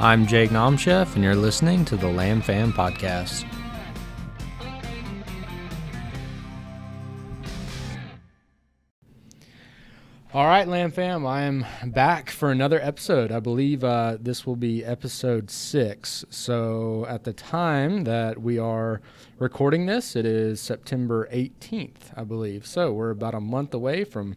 I'm Jake Nomchef, and you're listening to the Lam Fam Podcast. All right, Lam Fam, I am back for another episode. I believe uh, this will be episode six. So, at the time that we are recording this, it is September 18th, I believe. So, we're about a month away from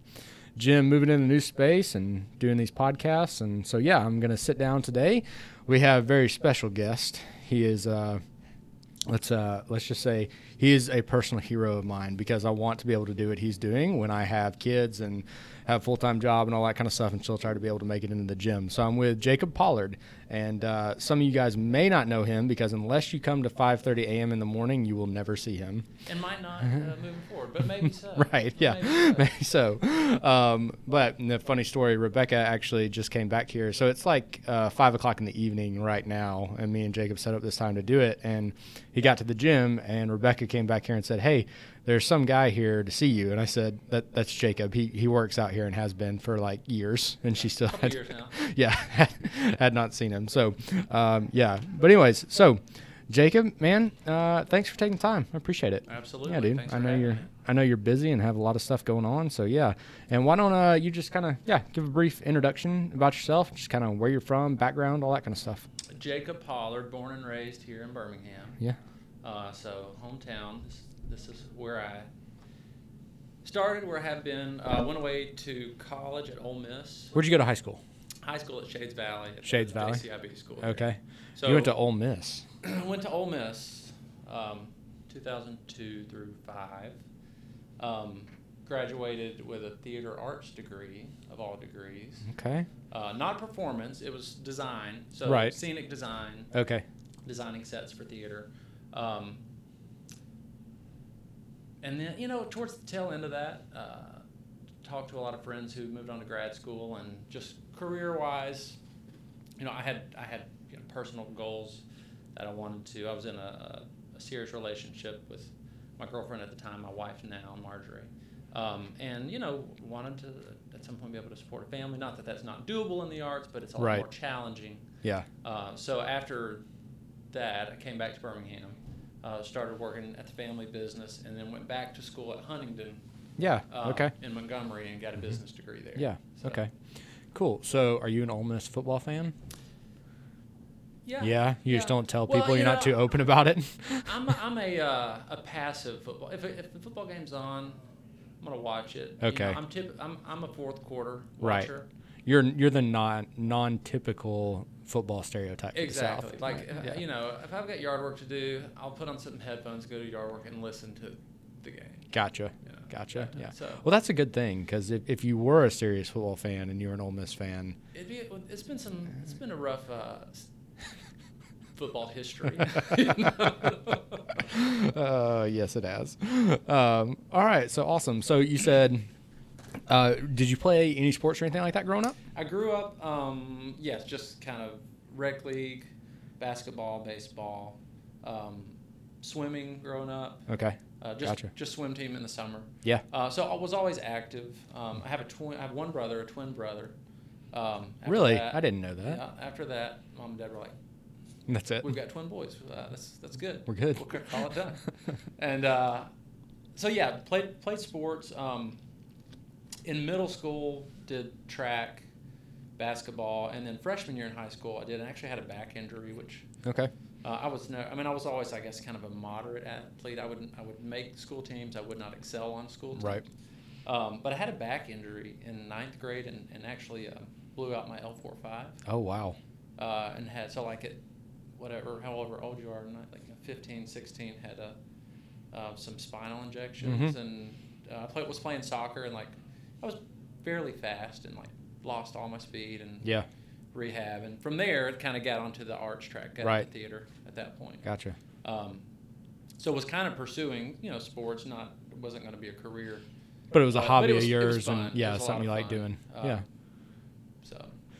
gym moving in a new space and doing these podcasts. And so, yeah, I'm going to sit down today. We have a very special guest. He is. Uh, let's uh, let's just say he is a personal hero of mine because I want to be able to do what he's doing when I have kids and have a full time job and all that kind of stuff, and still try to be able to make it into the gym. So I'm with Jacob Pollard, and uh, some of you guys may not know him because unless you come to 5:30 a.m. in the morning, you will never see him. And might not uh, moving forward, but maybe so. right? Yeah, maybe so. Maybe so. Um, but the funny story, Rebecca actually just came back here, so it's like uh, five o'clock in the evening right now, and me and Jacob set up this time to do it, and he got to the gym, and Rebecca came back here and said, "Hey." there's some guy here to see you. And I said, that that's Jacob. He, he works out here and has been for like years. And she still had, yeah, had, had, not seen him. So, um, yeah. But anyways, so Jacob, man, uh, thanks for taking time. I appreciate it. Absolutely. Yeah, dude. Thanks I know you're, me. I know you're busy and have a lot of stuff going on. So yeah. And why don't uh, you just kind of, yeah, give a brief introduction about yourself, just kind of where you're from, background, all that kind of stuff. Jacob Pollard, born and raised here in Birmingham. Yeah. Uh, so hometown. This this is where I started, where I have been. Uh, went away to college at Ole Miss. Where'd you go to high school? High school at Shades Valley. At Shades Valley. JCIB school. Okay. So you went to Ole Miss. went to Ole Miss, um, 2002 through five. Um, graduated with a theater arts degree of all degrees. Okay. Uh, not performance; it was design. So right. scenic design. Okay. Designing sets for theater. Um, and then you know towards the tail end of that uh, talked to a lot of friends who moved on to grad school and just career wise you know i had i had you know, personal goals that i wanted to i was in a, a, serious relationship with my girlfriend at the time my wife now marjorie um, and you know wanted to at some point be able to support a family not that that's not doable in the arts but it's a lot right. more challenging yeah uh, so after that i came back to birmingham uh, started working at the family business, and then went back to school at Huntingdon. Yeah. Uh, okay. In Montgomery, and got a mm-hmm. business degree there. Yeah. So. Okay. Cool. So, are you an Ole Miss football fan? Yeah. Yeah. You yeah. just don't tell well, people you you're know, not too open about it. I'm a, I'm a uh, a passive football. If if the football game's on, gonna watch it. Okay. You know, I'm tip. I'm I'm a fourth quarter watcher. Right. You're you're the non non typical football stereotype. Exactly. South, like right? uh, yeah. you know, if I've got yard work to do, I'll put on some headphones, go to yard work, and listen to the game. Gotcha. Gotcha. Yeah. So, well, that's a good thing because if, if you were a serious football fan and you're an Ole Miss fan, it'd be, it's been some it's been a rough uh, football history. uh, yes, it has. Um, all right. So awesome. So you said. Uh, did you play any sports or anything like that growing up? I grew up, um, yes, just kind of rec league, basketball, baseball, um, swimming growing up. Okay. Uh, just, gotcha. just swim team in the summer. Yeah. Uh, so I was always active. Um, I have a twin. I have one brother, a twin brother. Um, really? That, I didn't know that. Yeah. After that, mom and dad were like, "That's it. We've got twin boys. Uh, that's that's good. We're good. We'll call it done." and uh, so yeah, played played sports. Um, in middle school, did track, basketball, and then freshman year in high school, I did. I actually had a back injury, which okay. Uh, I was no, I mean, I was always, I guess, kind of a moderate athlete. I would I would make school teams. I would not excel on school teams. Right. Um, but I had a back injury in ninth grade and, and actually uh, blew out my L4-5. Oh wow. Uh, and had so like at whatever however old you are, like 15, 16, had a uh, some spinal injections mm-hmm. and uh, I play, was playing soccer and like I was fairly fast and like lost all my speed and yeah. rehab and from there it kind of got onto the arts track got right. into theater at that point. Gotcha. Um, so was kind of pursuing you know sports not wasn't going to be a career. But it was a uh, hobby was, of yours and yeah something you like doing. Uh, yeah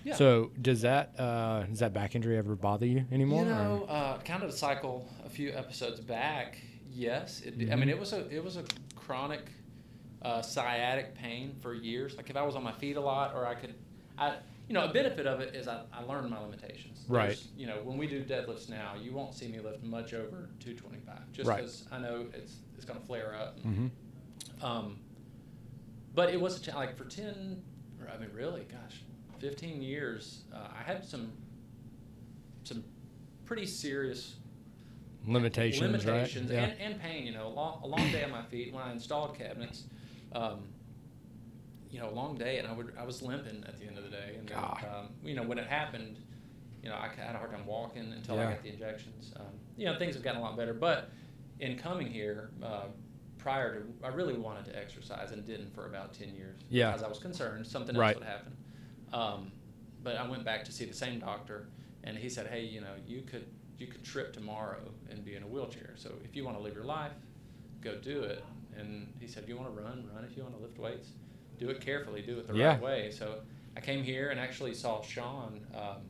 yeah. So does that uh, does that back injury ever bother you anymore? You know, uh, kind of to cycle a few episodes back. Yes, it, mm-hmm. I mean it was a it was a chronic uh, sciatic pain for years. Like if I was on my feet a lot, or I could, I, you know, a benefit of it is I, I learned my limitations. Right. There's- You know, when we do deadlifts now, you won't see me lift much over 225, just Right. because I know it's it's going to flare up. Mm-hmm. Um, but it was a cha- like for 10, I mean, really, gosh, 15 years, uh, I had some some pretty serious Limitations, limitations right? and, and pain. You know, a long, a long day on my feet when I installed cabinets. Um, you know, a long day, and I would I was limping at the end of the day. And then, um, you know, when it happened, you know, I had a hard time walking until Yeah. I got the injections. Um, you know, things have gotten a lot better. But in coming here, uh, prior to, I really wanted to exercise and didn't for about ten years. Yeah. Because I was concerned something Right. else would happen. Um, but I went back to see the same doctor, and he said, "Hey, you know, you could you could trip tomorrow and be in a wheelchair. So if you want to live your life, go do it." And he said, "If you want to run, run. If you want to lift weights, do it carefully. Do it the Yeah. right way." So I came here and actually saw Sean um,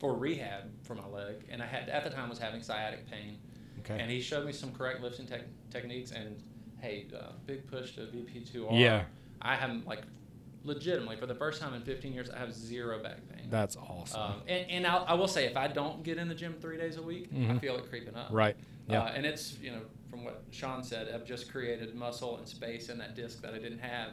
for rehab for my leg, and I had at the time was having sciatic pain, Okay. and he showed me some correct lifting tech techniques. And hey, uh, big push to VP2R. Yeah. I haven't like legitimately for the first time in 15 years, I have zero back pain. That's awesome. Um, and and I'll, I will say, if I don't get in the gym three days a week, I Mhm. feel it creeping up. right. Yeah. Uh, and it's you know from what Sean said, I've just created muscle and space in that disc that I didn't have,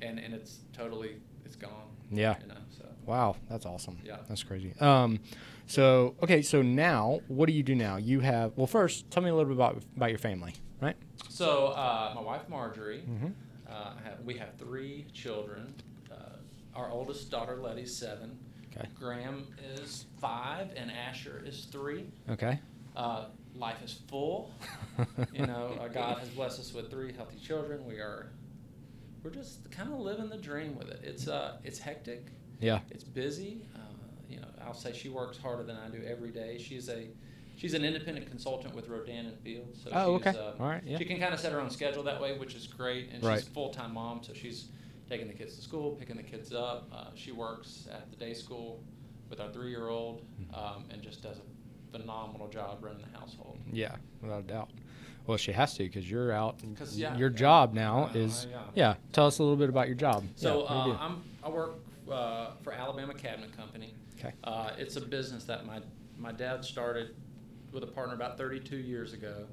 and and it's totally it's gone. Yeah. You know. So Wow, that's awesome. Yeah. That's crazy. Um, so okay, so now what do you do now? You have well, first tell me a little bit about about your family, right? so uh, my wife Marjorie, Mm-hmm. Uh, we have three children. Uh, our oldest daughter Letty's seven. Okay. Graham is five, and Asher is three. Okay. Uh, life is full. you know, uh, God has blessed us with three healthy children. We are, we're just kind of living the dream with it. It's uh, it's hectic. Yeah. It's busy. Uh, you know, I'll say she works harder than I do every day. She's a, she's an independent consultant with Rodan and Fields. So Oh, she's, okay. uh, All right. Yeah. She can kind of set her own schedule that way, which is great. And Right. she's a full time mom, so she's taking the kids to school, picking the kids up. Uh, she works at the day school with our three year old, Mm-hmm. um, and just does a phenomenal job running the household. Yeah, without a doubt. Well, she has to because you're out. 'Cause, yeah, your yeah. job now Uh, is yeah. yeah. Tell us a little bit about your job. So yeah, what do you uh. I'm, I work uh, for Alabama Cabinet Company. Okay. Uh, it's a business that my my dad started with a partner about 32 years ago.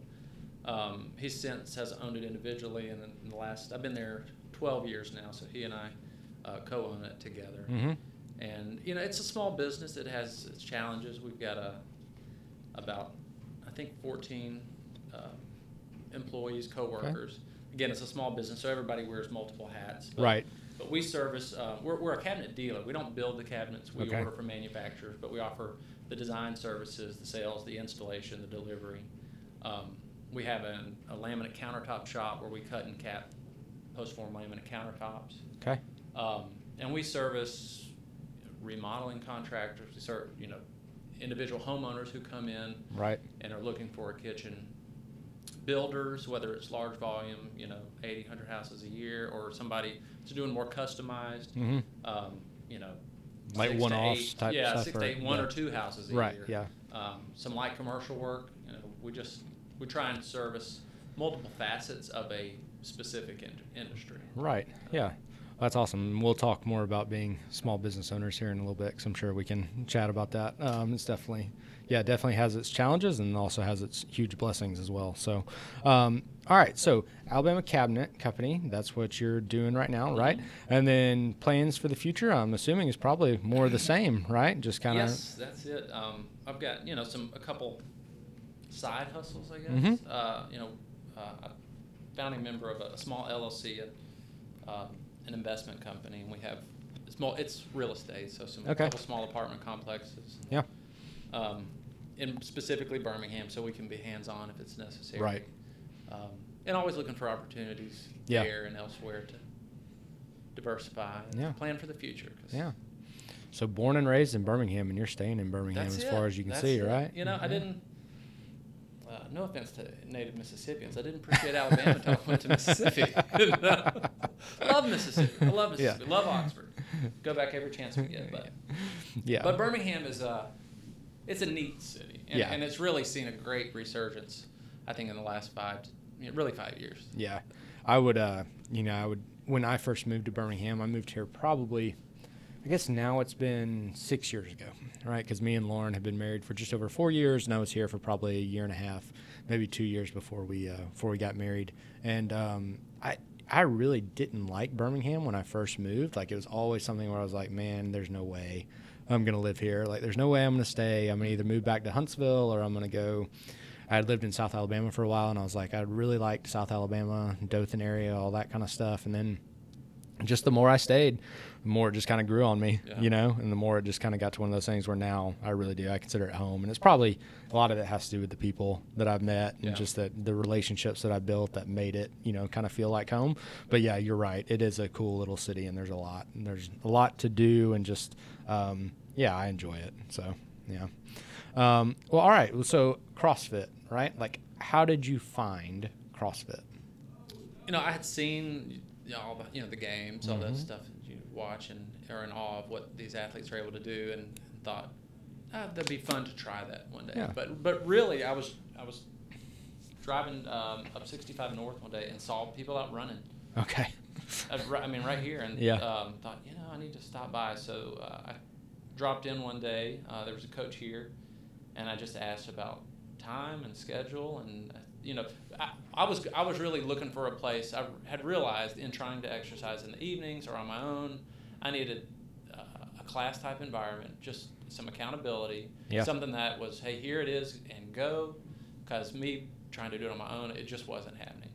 Um, he since has owned it individually, and in the last I've been there 12 years now. So he and I uh, co-own it together. Mm-hmm. And you know, it's a small business. It has its challenges. We've got a about I think 14 uh, employees, coworkers. Again, it's a small business, so everybody wears multiple hats. Right. But we service. Uh, we're, we're a cabinet dealer. We don't build the cabinets. We Okay. order from manufacturers, but we offer the design services, the sales, the installation, the delivery. Um, we have an, a laminate countertop shop where we cut and cap post-form laminate countertops. Okay. Um, and we service remodeling contractors. We serve, you know, individual homeowners who come in Right. and are looking for a kitchen. Builders, whether it's large volume, you know, 80, 100 houses a year, or somebody who's doing more customized, Mm-hmm. um, you know, Like one-offs eight- type yeah, stuff, six to eight, one yeah. or two houses a Right. year. Yeah. Um, some light commercial work. You know, we just we try and service multiple facets of a specific in- industry. Right. Yeah. That's awesome. We'll talk more about being small business owners here in a little bit, because I'm sure we can chat about that. Um, it's definitely, yeah, it definitely has its challenges and also has its huge blessings as well. So, um, all right. So, Alabama Cabinet Company, that's what you're doing right now, right? And then plans for the future, I'm assuming, is probably more of the same, right? Just kind of. Yes, that's it. Um, I've got you know some a couple side hustles, I guess. Mhm. Uh, you know, uh, founding member of a, a small LLC at um, an investment company, and we have small. It's real estate, so some a Okay. couple small apartment complexes. Yeah. Um, in specifically Birmingham, so we can be hands on if it's necessary. Right. Um, and always looking for opportunities Yeah. there and elsewhere to diversify and Yeah. plan for the future. Yeah. So, born and raised in Birmingham, and you're staying in Birmingham That's as it. far as you can That's see, it. right? You know, I didn't. Uh, no offense to native Mississippians, I didn't appreciate Alabama until I went to Mississippi. I love Mississippi. I love Yeah. Mississippi. Love Oxford. Go back every chance we get. But Yeah. but Birmingham is a it's a neat city, and, Yeah. and it's really seen a great resurgence. I think in the last five, really five years. Yeah, I would. Uh, you know, I would. When I first moved to Birmingham, I moved here probably I guess now it's been six years ago, right? Because me and Lauren have been married for just over four years, and I was here for probably a year and a half, maybe two years before we uh, before we got married. And um, I I really didn't like Birmingham when I first moved. Like it was always something where I was like, man, there's no way I'm gonna live here. Like there's no way I'm gonna stay. I'm gonna either move back to Huntsville or I'm gonna go. I had lived in South Alabama for a while, and I was like, I really liked South Alabama, Dothan area, all that kind of stuff. And then just the more I stayed, the more it just kind of grew on me, Yeah. you know, and the more it just kind of got to one of those things where now I really do. I consider it home. And it's probably a lot of it has to do with the people that I've met and Yeah. just that the relationships that I built that made it, you know, kind of feel like home. But yeah, you're right. It is a cool little city and there's a lot, and there's a lot to do and just, um, yeah, I enjoy it. So, yeah. Um, well, all right. So CrossFit, right? Like, how did you find CrossFit? you know, I had seen you know, all the you know the games, all Mhm. that stuff that you watch and are in awe of what these athletes are able to do, and thought ah, that'd be fun to try that one day. Yeah. But but really, I was I was driving um, up 65 North one day and saw people out running. Okay. I, mean, right here, and Yeah. um, thought, you know, I need to stop by. So uh, I dropped in one day. Uh, there was a coach here, and I just asked about time and schedule, and uh, you know, I, I was I was really looking for a place. I had realized in trying to exercise in the evenings or on my own, I needed uh, a class type environment, just some accountability, Yeah. something that was, hey, here it is, and go. Because me trying to do it on my own, it just wasn't happening.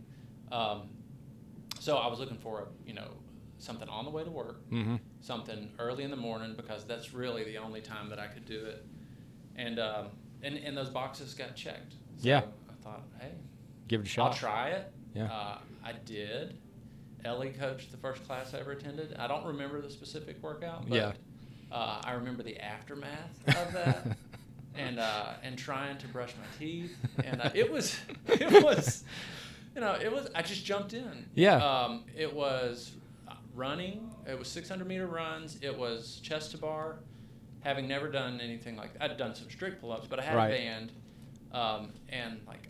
Um, so I was looking for a, you know, something on the way to work, Mm-hmm. something early in the morning because that's really the only time that I could do it. And um, and, and those boxes got checked. So Yeah. I thought, hey, Give it a shot. I'll try it. Yeah. Uh, I did. Ellie coached the first class I ever attended. I don't remember the specific workout, but Yeah. uh, I remember the aftermath of that. and uh, and trying to brush my teeth, and uh, it was it was, you know, it was. I just jumped in. Yeah. Um, it was running. It was 600 meter runs. It was chest to bar. Having never done anything like that. I'd done some strict pull ups, but I had Right. a band, um, and like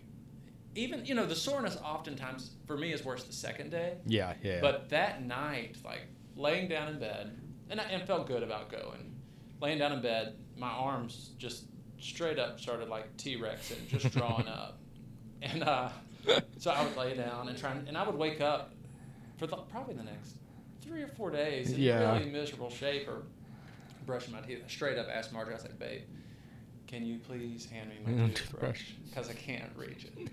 even you know the soreness oftentimes for me is worse the second day. yeah, yeah. yeah. But that night, like laying down in bed, and I and felt good about going. Laying down in bed, my arms just straight up started like T Rex and just drawing up. And uh, so I would lay down and try, and, and I would wake up for the, probably the next three or four days in Yeah. really miserable shape or brushing my teeth. Straight up asked Marjorie, I was like, babe, can you please hand me my Mm, toothbrush? toothbrush. Because I can't reach it.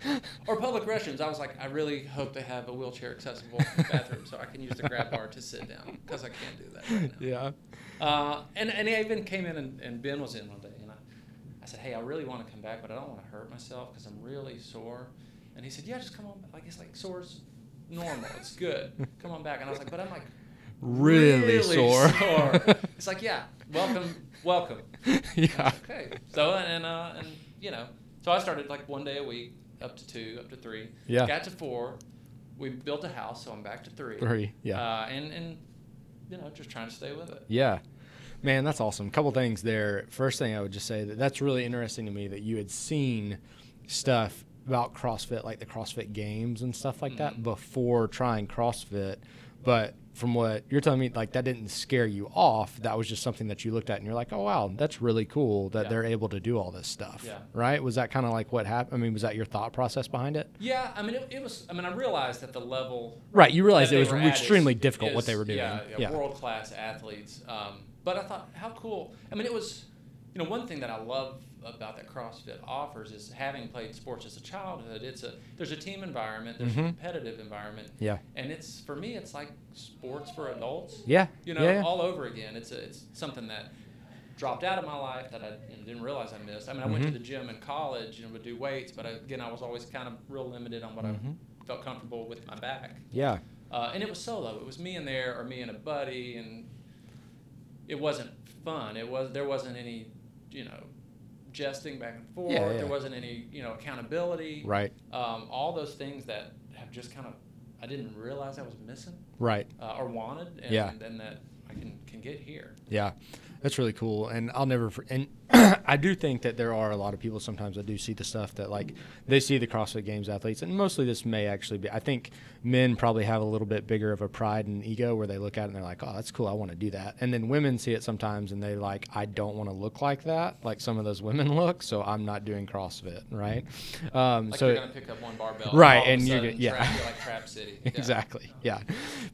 Or public restrooms. I was like, I really hope they have a wheelchair accessible bathroom so I can use the grab bar to sit down because I can't do that right now. yeah. Uh, and, and I even came in and, and Ben was in one day and I, I said, hey, I really want to come back, but I don't want to hurt myself because I'm really sore. And he said, yeah, just come on. back. Like, it's like sore's normal. It's good. Come on back. And I was like, but I'm like Really, sore. sore. It's like, yeah, welcome, welcome. yeah. Okay. So and uh, and you know, so I started like one day a week, up to two, up to three. Yeah. Got to four. We built a house, so I'm back to three. Three. Yeah. Uh, and and you know, just trying to stay with it. Yeah. Man, that's awesome. A Couple things there. First thing I would just say that that's really interesting to me that you had seen stuff about CrossFit, like the CrossFit games and stuff like that, Mhm. before trying CrossFit. But from what you're telling me, like that didn't scare you off. That was just something that you looked at and you're like, oh wow, that's really cool that Yeah. they're able to do all this stuff. Yeah. Right? Was that kind of like what happened? I mean, was that your thought process behind it? Yeah, I mean, it, it was. I mean, I realized that the level Right. You realized it was extremely is- difficult what they were doing. Yeah, Yeah. world class athletes. Um, but I thought, how cool. I mean, it was, you know, one thing that I love about that CrossFit offers is having played sports as a childhood. It's a there's a team environment, there's Mhm. a competitive environment, Yeah. and it's for me, it's like sports for adults. Yeah. You know, yeah, yeah. all over again. It's a, it's something that dropped out of my life that I you know, didn't realize I missed. I mean, I went to Mhm. the gym in college and would do weights, but I, again, I was always kind of real limited on what Mhm. I felt comfortable with my back. yeah. Uh, and it was solo. It was me in there or me and a buddy, and it wasn't fun. It was there wasn't any, you know, jesting back and forth. Yeah, yeah. There wasn't any, you know, accountability. Right. Um, all those things that have just kind of I didn't realize I was missing Right. uh, or wanted, and, Yeah. and that I can can get here. Yeah, that's really cool. And I'll never. For, and I do think that there are a lot of people sometimes that do see the stuff that like they see the CrossFit Games athletes, and mostly this may actually be. I think men probably have a little bit bigger of a pride and ego where they look at it and they're like, "Oh, that's cool. I want to do that." And then women see it sometimes and they like, "I don't want to look like that, like some of those women look, so I'm not doing CrossFit." Right? Um, Like so you're gonna pick up one barbell, Right, all of a and you're yeah. trap, like Trap City. Yeah. Exactly. Yeah.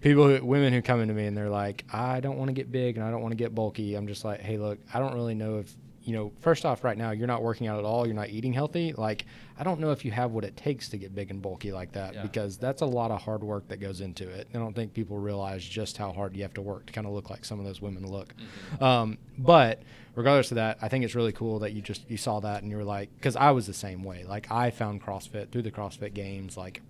People, who, women who come into me and they're like, I don't want to get big and I don't want to get bulky. I'm just like, hey, look, I don't really know if, you know, first off, right now, you're not working out at all. You're not eating healthy. Like, I don't know if you have what it takes to get big and bulky like that Yeah. because that's a lot of hard work that goes into it. I don't think people realize just how hard you have to work to kind of look like some of those women look. Mm-hmm. Um, but regardless of that, I think it's really cool that you just you saw that and you were like, because I was the same way. Like I found CrossFit through the CrossFit Games, like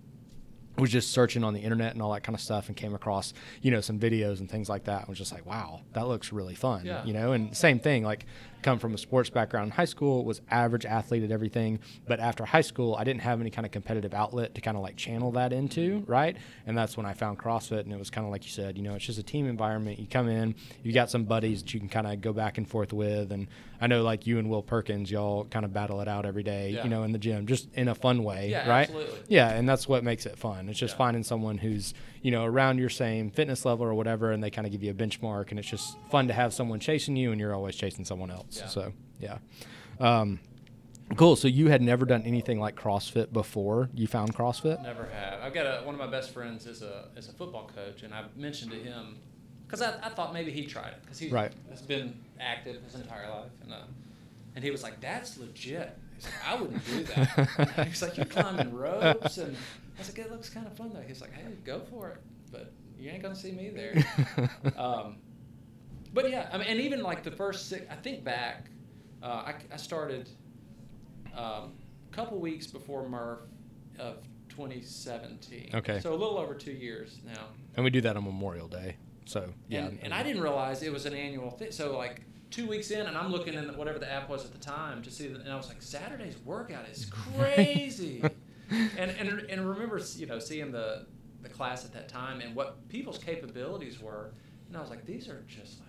was just searching on the internet and all that kind of stuff and came across you know some videos and things like that and was just like wow that looks really fun Yeah. you know and same thing like come from a sports background in high school was average athlete at everything but after high school i didn't have any kind of competitive outlet to kind of like channel that into mm-hmm. right and that's when i found crossfit and it was kind of like you said you know it's just a team environment you come in you got some buddies that you can kind of go back and forth with and i know like you and will perkins y'all kind of battle it out every day Yeah. you know in the gym just in a fun way Yeah, right absolutely. yeah, and that's what makes it fun. It's just Yeah. finding someone who's, you know, around your same fitness level or whatever, and they kind of give you a benchmark, and it's just fun to have someone chasing you, and you're always chasing someone else. Yeah. So, yeah. Um, cool. So you had never done anything like CrossFit before you found CrossFit? Never have. I've got a, one of my best friends is a is a football coach, and I mentioned to him because I, I thought maybe he tried it because he Right. has been active his entire life, and uh, and he was like, "That's legit." Like, "I wouldn't do that." He's like, "You're climbing ropes," and I was like, "It looks kind of fun though." He's like, "Hey, go for it, but you ain't gonna see me there." um, but yeah, I mean, and even like the first six, I think back, uh, I, I started um, a couple weeks before Murph of 2017. Okay. So a little over two years now. and we do that on Memorial Day. So yeah, And, and I didn't realize it was an annual thing. So like two weeks in, and I'm looking in whatever the app was at the time to see, that, and I was like, Saturday's workout is crazy. And, and and remember, you know, seeing the the class at that time and what people's capabilities were, and I was like, these are just like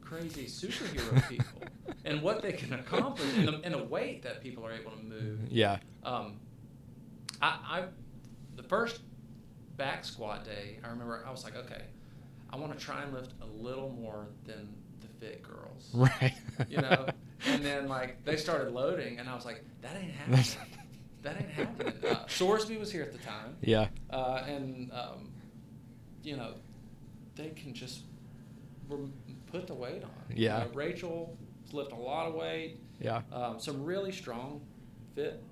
crazy superhero people, and what they can accomplish, and the, and the weight that people are able to move. Yeah. Um, I, I, the first back squat day, I remember I was like, okay, I want to try and lift a little more than the fit girls, Right. you know. and then like they started loading, and I was like, that ain't happening. That ain't happening. Uh, Sorsby was here at the time, yeah. uh, and um, you know, they can just rem- put the weight on. You Yeah. know, Rachel's lift a lot of weight. Yeah. Um, some really strong, fit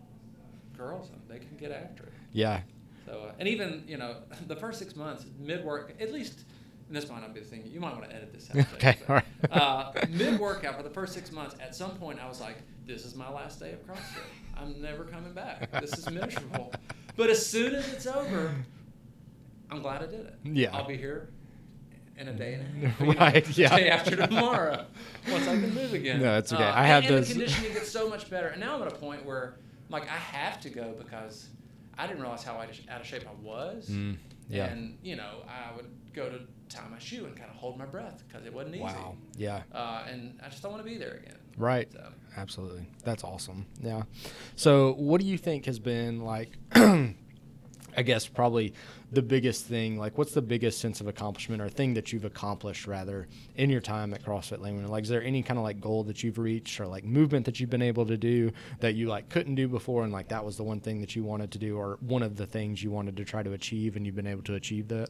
girls, and they can get after it. Yeah. So, uh, and even you know, the first six months, mid work, at least, and this might not be the thing. You might want to edit this out. Okay, but, all right. uh, mid workout for the first six months, at some point, I was like, "This is my last day of CrossFit. I'm never coming back. This is miserable." But as soon as it's over, I'm glad I did it. Yeah. I'll be here in a day and a half. you know, yeah. Day after tomorrow, once I can move again. No, it's okay. Uh, I and- have and those- the conditioning gets so much better. And now I'm at a point where, like, I have to go because I didn't realize how out of- out of shape I was. Mm, yeah. And you know, I would go to tie my shoe and kind of hold my breath because it wasn't easy. Wow. Yeah. Uh, and I just don't want to be there again. Right. So, Absolutely. That's awesome. Yeah. So, what do you think has been like, I guess, probably the biggest thing? Like, what's the biggest sense of accomplishment or thing that you've accomplished rather in your time at CrossFit Laminin? Like, is there any kind of like goal that you've reached or like movement that you've been able to do that you like couldn't do before? And like, that was the one thing that you wanted to do or one of the things you wanted to try to achieve and you've been able to achieve that?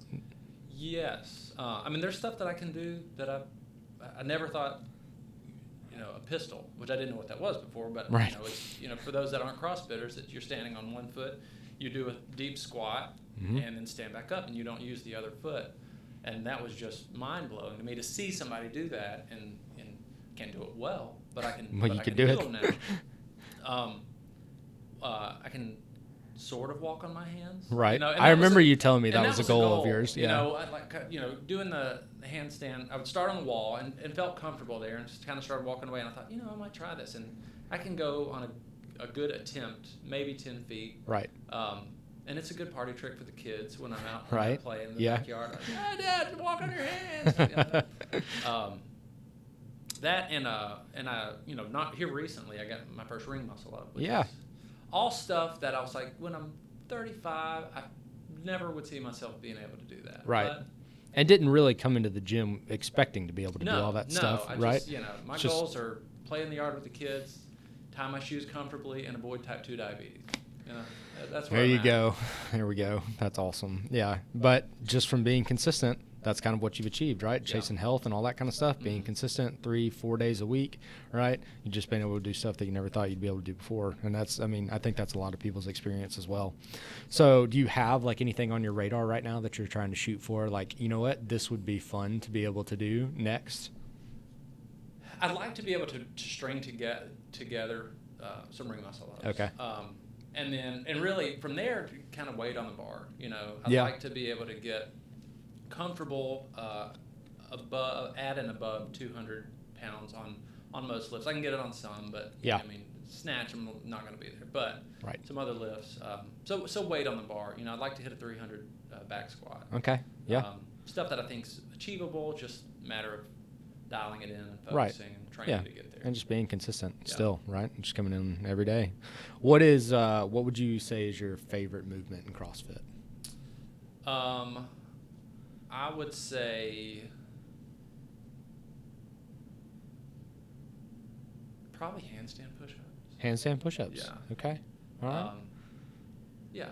yes. Uh, I mean, there's stuff that I can do that I, I never thought. You know, a pistol, which I didn't know what that was before, but Right. you know, it's you know, for those that aren't CrossFitters, that you're standing on one foot, you do a deep squat, Mhm. and then stand back up, and you don't use the other foot, and that was just mind blowing to me to see somebody do that, and and can't do it well, but I can. Well, but you I can do it. them now. Um, uh, I can sort of walk on my hands. Right. You know, I remember a- you telling me and that was a goal of yours, Yeah. You know, I like uh, you know doing the, handstand. I would start on the wall and, and felt comfortable there, and just kind of started walking away. And I thought, you know, I might try this, and I can go on a, a good attempt, maybe ten feet. Right. Um, and it's a good party trick for the kids when I'm out Right. playing in the Yeah. backyard. Like, "Ah, Dad, walk on your hands. You know? um, that and uh and uh you know not here recently I got my first ring muscle up. which Yeah. is all stuff that I was like when I'm 35, I never would see myself being able to do that. Right. But And didn't really come into the gym expecting to be able to no, do all that no, stuff, I right? Just, you know, my just- goals are play in the yard with the kids, tie my shoes comfortably, and avoid type two diabetes. You know, that's where There I'm you at. go. There we go. That's awesome. Yeah. But just from being consistent, that's kind of what you've achieved, right? Yeah. Chasing health and all that kind of stuff, being Mhm. consistent three, four days a week, right? You've just been able to do stuff that you never thought you'd be able to do before. And that's, I mean, I think that's a lot of people's experience as well. So do you have like anything on your radar right now that you're trying to shoot for? Like, you know what? This would be fun to be able to do next. I'd like to be able to, to string together together uh, some ring muscle ups. Okay. Um, and then and really from there kind of weight on the bar. You know, I'd Yeah. like to be able to get comfortable uh, above at and above 200 pounds on on most lifts. I can get it on some, but Yeah. I mean snatch I'm not going to be there. But Right. some other lifts. Um, so so weight on the bar. You know, I'd like to hit a 300 uh, back squat. Okay. Yeah. Um, stuff that I think's achievable. Just matter of dialing it in and Right. focusing and training Yeah. to get there. and just being consistent Yeah. still, right? Just coming in every day. What is uh, what would you say is your favorite movement in CrossFit? Um, I would say probably handstand push-ups. Handstand push-ups. Yeah. Okay. All right. Um, yeah.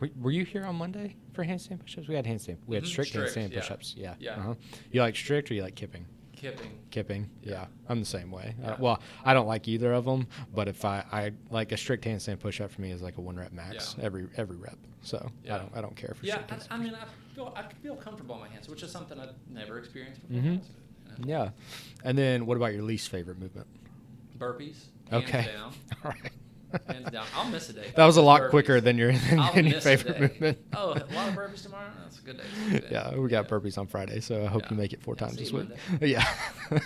were, were you here on Monday for handstand push-ups? We had handstand. We had Mhm, strict, strict, handstand yeah. push-ups. Yeah. Yeah. Uh-huh. You like strict or you like kipping? Kipping. Kipping. Yeah. Yeah. I'm the same way. Uh, well, I don't like either of them, but if I, I like a strict handstand push-up for me is like a one rep max Yeah. every every rep. So I Yeah. don't I don't care for Yeah, I, I mean, I feel I feel comfortable on my hands, which is something I've never experienced before. Mhm. That's you know? Yeah. And then what about your least favorite movement? Burpees. Hands Okay. down. All right. Hands down. I'll miss a day. That was a Burpees. lot quicker than your than I'll any favorite day. movement. Oh, a lot of burpees tomorrow. That's a good day. A good day. yeah, we got Yeah. burpees on Friday, so I hope you make it four Yeah, times this week. Yeah.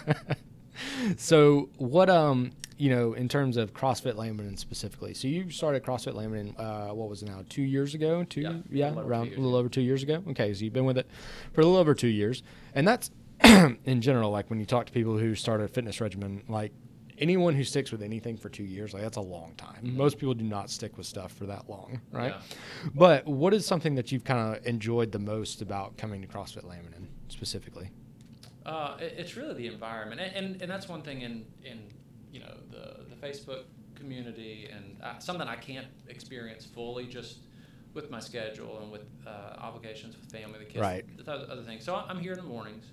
so what um you know in terms of CrossFit Laminin specifically? So you started CrossFit Laminin uh, what was it now two years ago? Two Yeah, yeah, a little two around a little over two years ago. Okay, so you've been with it for a little over two years, and that's in general like when you talk to people who start a fitness regimen like. Anyone who sticks with anything for two years, like that's a long time. Mhm. Most people do not stick with stuff for that long, right? Yeah. But what is something that you've kind of enjoyed the most about coming to CrossFit Laminin specifically? Uh, it, it's really the environment, and, and and that's one thing in in you know the the Facebook community, and uh, something I can't experience fully just with my schedule and with uh, obligations with family, the kids, Right. the other things. So I'm here in the mornings,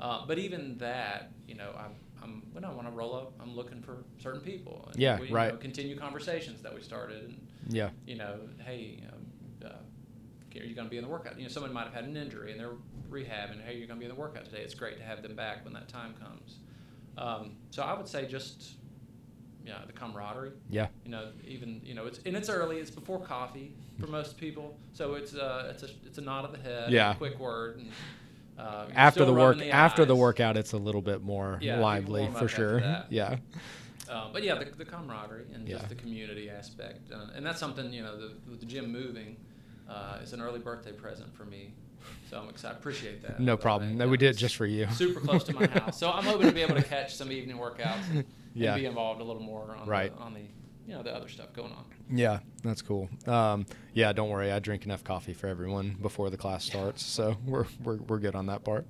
uh, but even that, you know, I'm. I'm, when I want to roll up, I'm looking for certain people. And Yeah, we, you right. know, continue conversations that we started, and Yeah. you know, hey, um, uh, are you going to be in the workout? You know, someone might have had an injury and they're rehabbing. Hey, you're going to be in the workout today. It's great to have them back when that time comes. Um, so I would say just, yeah, the camaraderie. Yeah. You know, even you know, it's and it's early. It's before coffee for most people. So it's uh, it's a it's a nod of the head. Yeah. A quick word. And, uh, After the work, rubbing after the workout, it's a little bit more Yeah, lively for sure. Yeah. Um, but yeah, the, the camaraderie and Yeah. just the community aspect, uh, and that's something you know. The, the gym moving uh, is an early birthday present for me, so I'm excited. Appreciate that. No problem. No, we did it just for you. Super close to my house, so I'm hoping to be able to catch some evening workouts and, Yeah. and be involved a little more on Right. the, on the you know the other stuff going on. Yeah, that's cool. Um, yeah, don't worry. I drink enough coffee for everyone before the class starts, so we're, we're, we're good on that part.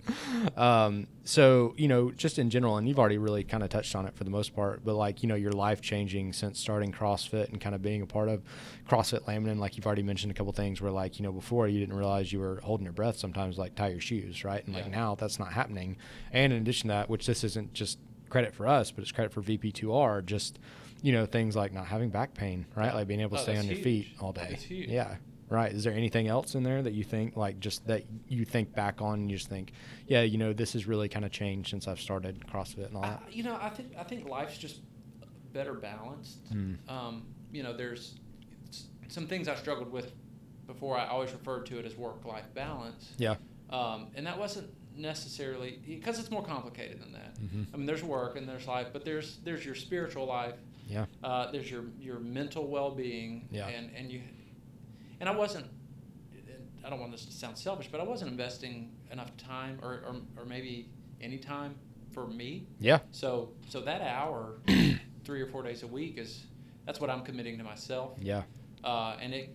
Um, so, you know, just in general, and you've already really kind of touched on it for the most part, but like, you know, your life changing since starting CrossFit and kind of being a part of CrossFit Laminin, like you've already mentioned a couple things where, like, you know, before you didn't realize you were holding your breath sometimes, like tie your shoes, right? And like Yeah. now that's not happening. And in addition to that, which this isn't just credit for us, but it's credit for VP2R, just, you know, things like not having back pain, right? Like being able to Oh, stay on your huge. feet all day. That's huge. Yeah. Right. Is there anything else in there that you think, like, just that you think back on and you just think, yeah, you know, this has really kind of changed since I've started CrossFit and all I, that? you know, I think I think life's just better balanced. Mm. Um, you know, there's some things I struggled with before. I always referred to it as work-life balance. Yeah. Um, and that wasn't necessarily because it's more complicated than that. Mhm. I mean, there's work and there's life, but there's there's your spiritual life. Yeah. Uh, there's your your mental well-being. Yeah. And and you, and I wasn't. I don't want this to sound selfish, but I wasn't investing enough time or or, or maybe any time for me. Yeah. So so that hour, three or four days a week is that's what I'm committing to myself. Yeah. Uh, and it,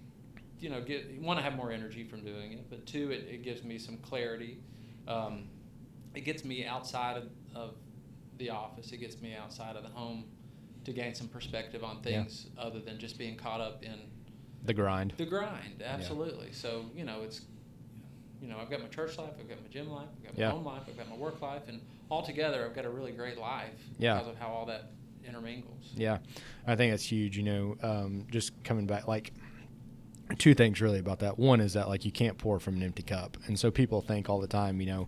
you know, get one I have more energy from doing it, but two, it, it gives me some clarity. Um, it gets me outside of, of the office. It gets me outside of the home to gain some perspective on Yeah. things other than just being caught up in The grind. the grind. Absolutely. So you know, it's you know, I've got my church life, I've got my gym life, I've got my Yeah. home life, I've got my work life, and all together, I've got a really great life Yeah. because of how all that intermingles. Yeah, I think that's huge. You know, um, just coming back, like two things really about that. One is that like you can't pour from an empty cup, and so people think all the time, you know,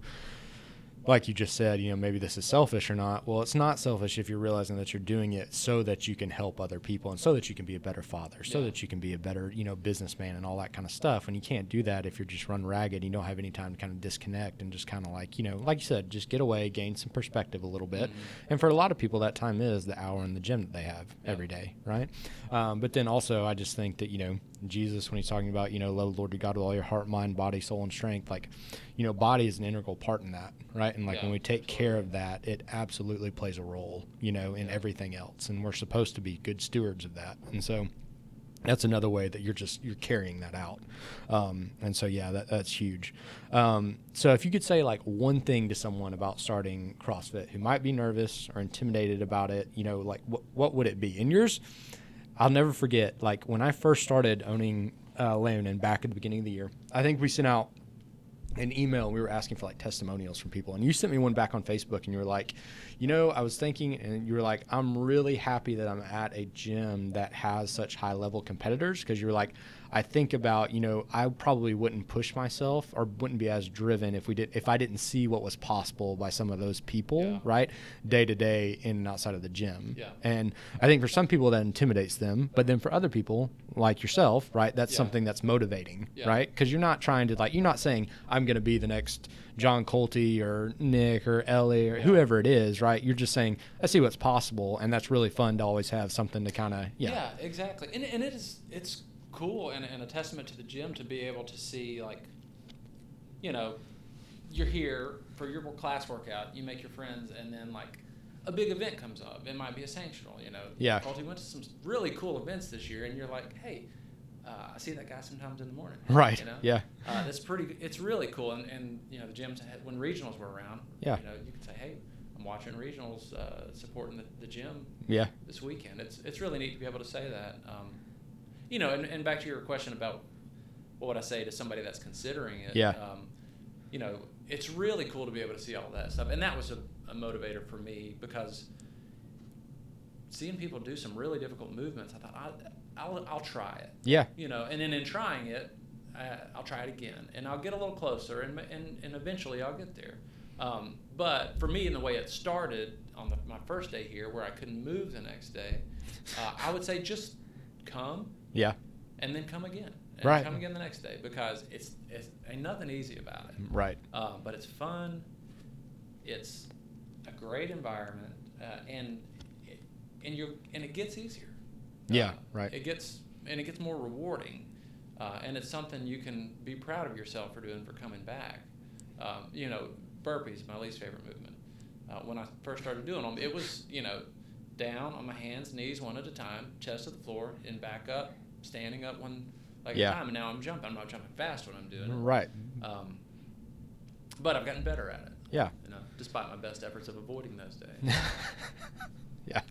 like you just said, you know, maybe this is selfish or not. Well, it's not selfish if you're realizing that you're doing it so that you can help other people and so that you can be a better father, so Yeah. that you can be a better, you know, businessman and all that kind of stuff. And you can't do that if you're just run ragged. And you don't have any time to kind of disconnect and just kind of like, you know, like you said, just get away, gain some perspective a little bit. Mhm. And for a lot of people, that time is the hour in the gym that they have Yeah. every day, right? Um, but then also, I just think that, you know, Jesus, when he's talking about, you know, love the Lord your God with all your heart, mind, body, soul, and strength, like, you know, body is an integral part in that, right? And like Yeah, when we take care of that, it absolutely plays a role, you know, in Yeah. everything else. And we're supposed to be good stewards of that. And so, that's another way that you're just you're carrying that out um, and so yeah that, that's huge um, so if you could say like one thing to someone about starting crossfit who might be nervous or intimidated about it you know like what, what would it be and yours i'll never forget like when i first started owning uh, Laminin back at the beginning of the year i think we sent out an email and we were asking for like testimonials from people. And you sent me one back on facebook and you were like you know i was thinking and you were like i'm really happy that i'm at a gym that has such high level competitors because you were like i think about you know i probably wouldn't push myself or wouldn't be as driven if we did if i didn't see what was possible by some of those people Yeah. right day to day in and outside of the gym Yeah. and i think for some people that intimidates them but then for other people like yourself right that's Yeah. something that's motivating right because you're not trying to like you're not saying i'm going to be the next john Colty or nick or ellie or whoever it is right you're just saying i see what's possible and that's really fun to always have something to kind of yeah. Yeah, exactly. And, and it is it's cool and, and a testament to the gym to be able to see like, you know, you're here for your class workout, you make your friends, and then like a big event comes up. It might be a sanctional, you know. Yeah. Colty went to some really cool events this year, and you're like, hey, uh, I see that guy sometimes in the morning. Right, You know? yeah. Uh, that's pretty. It's really cool, and, and you know the gyms had, when regionals were around. Yeah. You know you could say, hey, I'm watching regionals, uh, supporting the, the gym yeah this weekend. It's it's really neat to be able to say that. Um, you know, and, and back to your question about what would I say to somebody that's considering it. Yeah. Um, you know, it's really cool to be able to see all that stuff, and that was a, a motivator for me because seeing people do some really difficult movements, I thought I, I'll I'll try it. yeah You know, and then in trying it, uh, I'll try it again, and I'll get a little closer, and and, and eventually I'll get there. Um, but for me, in the way it started on the, my first day here, where I couldn't move the next day, uh, I would say just come yeah and then come again, and Right. come again the next day because it's it's ain't nothing easy about it. right Um, but it's fun. It's a great environment, uh, and it, and you and it gets easier. Yeah, Uh, right. It gets and it gets more rewarding, uh, and it's something you can be proud of yourself for doing for coming back. Um, you know, burpees my least favorite movement. Uh, when I first started doing them, it was you know down on my hands, knees one at a time, chest to the floor, and back up, standing up one like Yeah. a time. And now I'm jumping. I'm not jumping fast when I'm doing it. right Um, but I've gotten better at it. yeah You know, despite my best efforts of avoiding those days. yeah.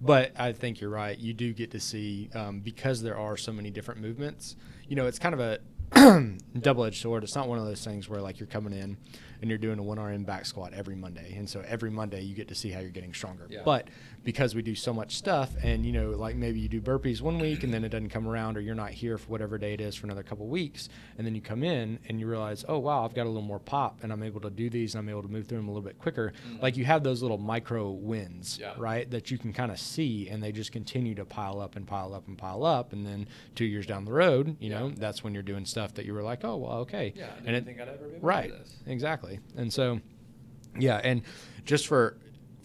But I think you're right. You do get to see, um, because there are so many different movements, you know, it's kind of a double edged sword. It's not one of those things where, like, you're coming in and you're doing a 1RM back squat every Monday. And so every Monday you get to see how you're getting stronger. Yeah. But because we do so much stuff, and, you know, like maybe you do burpees one week and then it doesn't come around, or you're not here for whatever day it is for another couple weeks, and then you come in and you realize, oh, wow, I've got a little more pop and I'm able to do these and I'm able to move through them a little bit quicker. Mhm. Like, you have those little micro wins, Yeah. right? That you can kind of see, and they just continue to pile up and pile up and pile up, and then two years down the road, you know, that's when you're doing stuff that you were like, oh, well, okay, Yeah, I didn't it, think I'd ever be able right, to do this. Exactly, and so, yeah, and just for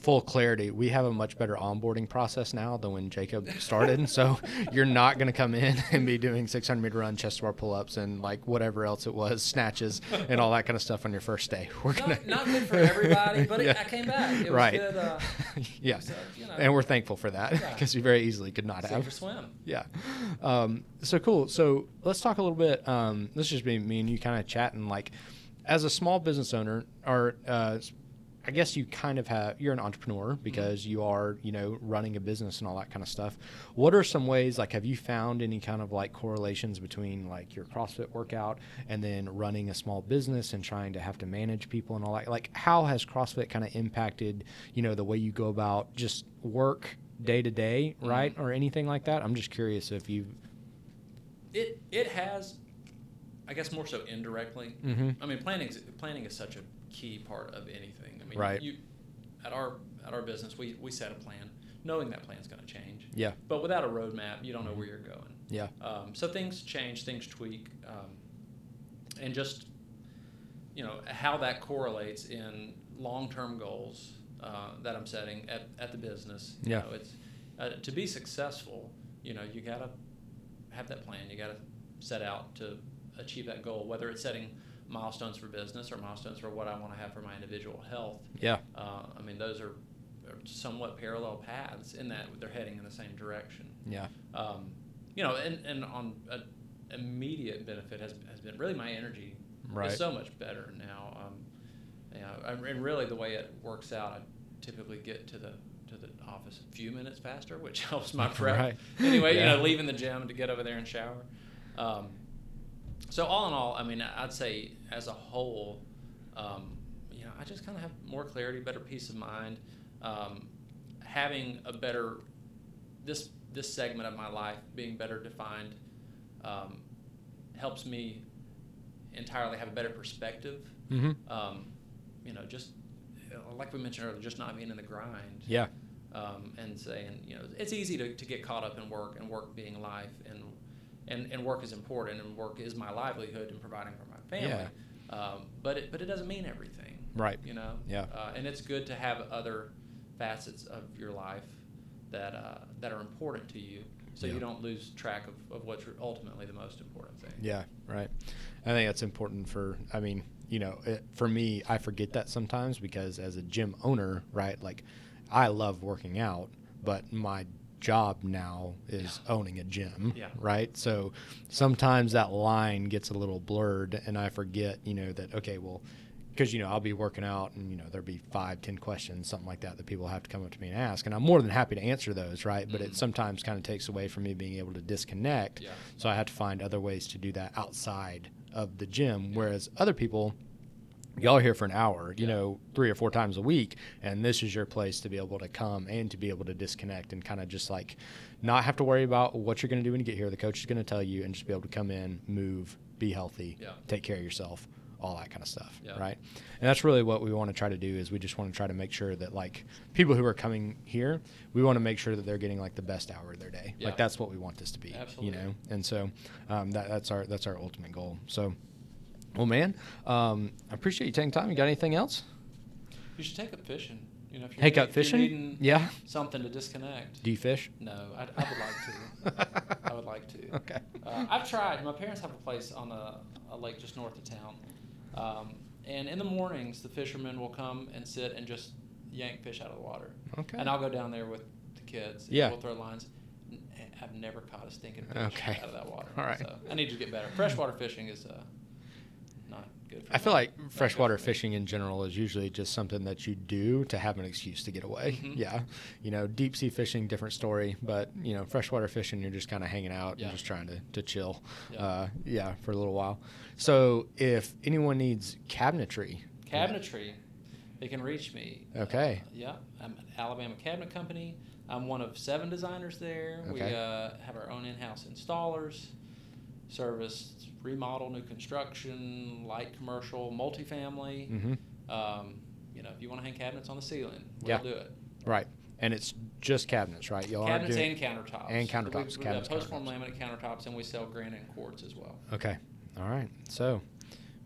full clarity, we have a much better onboarding process now than when Jacob started. so you're not going to come in and be doing 600 meter run, chest bar pull ups, and like whatever else it was, snatches, and all that kind of stuff on your first day. We're not, gonna not good for everybody, but yeah. it, I came back. It right. Good, uh, yeah. So, you know, and we're thankful for that because yeah. we very easily could not Save have. swim. Yeah. Um, so cool. So let's talk a little bit. Um, let's just be me and you kind of chatting like as a small business owner or uh, I guess you kind of have you're an entrepreneur mm-hmm. because mm-hmm. you are you know running a business and all that kind of stuff. What are some ways like have you found any kind of like correlations between like your CrossFit workout and then running a small business and trying to have to manage people and all that? Like how has CrossFit kind of impacted you know the way you go about just work day to day, right, mm-hmm. or anything like that? I'm just curious if you. It it has, I guess more so indirectly. Mm-hmm. I mean, planning planning is such a key part of anything. I mean, right. you at our at our business, we, we set a plan, knowing that plan is going to change. Yeah. But without a roadmap, you don't know where you're going. Yeah. Um, so things change, things tweak, um, and just you know how that correlates in long-term goals uh, that I'm setting at, at the business. Yeah. You know, it's uh, to be successful. You know, you got to have that plan. You got to set out to achieve that goal, whether it's setting milestones for business or milestones for what I want to have for my individual health. Yeah. Uh, I mean, those are, are, somewhat parallel paths in that they're heading in the same direction. Yeah. Um, you know, and, and on an immediate benefit has, has been really my energy right. is so much better now. Um, you know, and really the way it works out, I typically get to the to the office a few minutes faster, which helps my prep. Right. Anyway, yeah. you know, leaving the gym to get over there and shower. Um, so all in all, I mean, I'd say as a whole, um, you know, I just kind of have more clarity, better peace of mind, um, having a better this this segment of my life being better defined um, helps me entirely have a better perspective. Mm-hmm. Um, you know, just like we mentioned earlier, just not being in the grind. Yeah. Um, and saying, you know, it's easy to, to get caught up in work and work being life and and, and work is important and work is my livelihood and providing for my family. Yeah. Um, but it, but it doesn't mean everything. Right. You know. Yeah. Uh, and it's good to have other facets of your life that uh, that are important to you, so yeah. you don't lose track of, of what's ultimately the most important thing. Yeah. Right. I think that's important for. I mean, you know, it, for me, I forget that sometimes because as a gym owner, right, like I love working out, but my job now is yeah. owning a gym, yeah. right? So sometimes that line gets a little blurred, and I forget, you know, that okay, well, because you know I'll be working out, and you know there'll be five, ten questions, something like that, that people have to come up to me and ask, and I'm more than happy to answer those, right? But mm-hmm. it sometimes kind of takes away from me being able to disconnect, yeah. so I have to find other ways to do that outside of the gym, whereas other people y'all are here for an hour, you yeah. know, three or four times a week, and this is your place to be able to come and to be able to disconnect and kind of just like not have to worry about what you're going to do when you get here. The coach is going to tell you, and just be able to come in, move, be healthy, yeah. take care of yourself, all that kind of stuff, yeah. right? And that's really what we want to try to do is we just want to try to make sure that like people who are coming here, we want to make sure that they're getting like the best hour of their day. Like that's what we want this to be, Absolutely. you know. And so um, that, that's our that's our ultimate goal. So. Well, man, um, I appreciate you taking time. You got anything else? You should take up fishing. You know, if you're, take up fishing. yeah. Something to disconnect. Do you fish? No, I, I would like to. I would like to. Okay. Uh, I've tried. My parents have a place on a, a lake just north of town, um, and in the mornings the fishermen will come and sit and just yank fish out of the water. Okay. And I'll go down there with the kids. Yeah. We'll throw lines. I've never caught a stinking fish okay. out of that water. All right. So I need to get better. Freshwater fishing is. Uh, I feel like freshwater fishing in general is usually just something that you do to have an excuse to get away. Mm-hmm. Yeah. You know, deep sea fishing, different story, but, you know, freshwater fishing, you're just kind of hanging out yeah. and just trying to, to chill. Yeah. Uh, yeah, for a little while. So if anyone needs cabinetry, cabinetry, they can reach me. Okay. Uh, yeah. I'm at Alabama Cabinet Company. I'm one of seven designers there. Okay. We uh, have our own in house installers, service remodel, new construction, light commercial, multifamily. Mm-hmm. Um, you know, if you want to hang cabinets on the ceiling, we'll yeah. do it. Right. And it's just cabinets, right? Y'all cabinets and countertops. And countertops. We've, cabinets, post form countertops. laminate countertops, and we sell granite and quartz as well. Okay. All right. So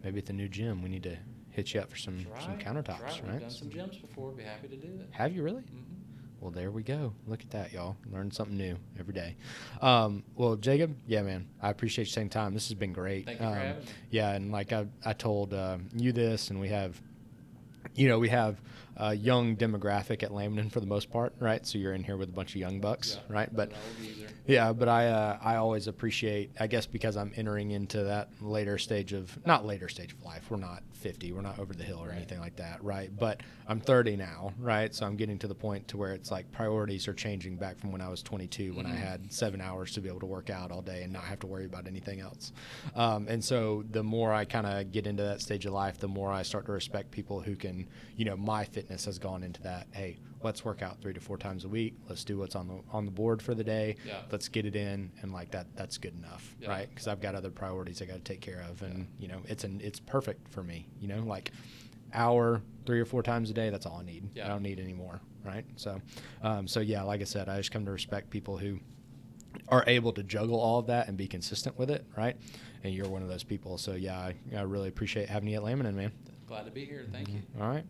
maybe at the new gym, we need to hit you up for some That's some countertops, that's right. right? We've done some gyms before. Be happy to do it. Have you really? hmm Well, there we go. Look at that, y'all. Learn something new every day. Um, well, Jacob, yeah, man, I appreciate you taking time. This has been great. Thank you for Um, having me. Yeah, and like I, I told uh, you this, and we have, you know, we have a young demographic at Laminin for the most part, right? So you're in here with a bunch of young bucks, Yeah, right? But that would be easier. yeah, but I uh, I always appreciate, I guess, because I'm entering into that later stage of not later stage of life. We're not 50. We're not over the hill or Right. anything like that, right? But I'm 30 now, right? So I'm getting to the point to where it's like priorities are changing back from when I was 22, when I Mhm. had seven hours to be able to work out all day and not have to worry about anything else. Um, and so the more I kind of get into that stage of life, the more I start to respect people who can, you know, my fitness has gone into that. Hey, let's work out three to four times a week. Let's do what's on the on the board for the day Yeah. let's get it in and like that that's good enough Yeah. right because i've got other priorities i got to take care of and you know it's an it's perfect for me you know like hour three or four times a day that's all i need Yeah. i don't need any more right so um, so yeah like i said i just come to respect people who are able to juggle all of that and be consistent with it right and you're one of those people so yeah i, I really appreciate having you at Laminin, man Glad to be here. Thank you. all right.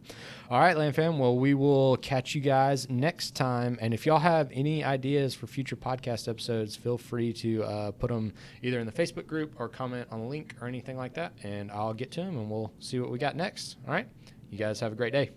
All right, Lam Fam. Well, we will catch you guys next time. And if y'all have any ideas for future podcast episodes, feel free to uh, put them either in the Facebook group or comment on the link or anything like that. And I'll get to them and we'll see what we got next. All right. You guys have a great day.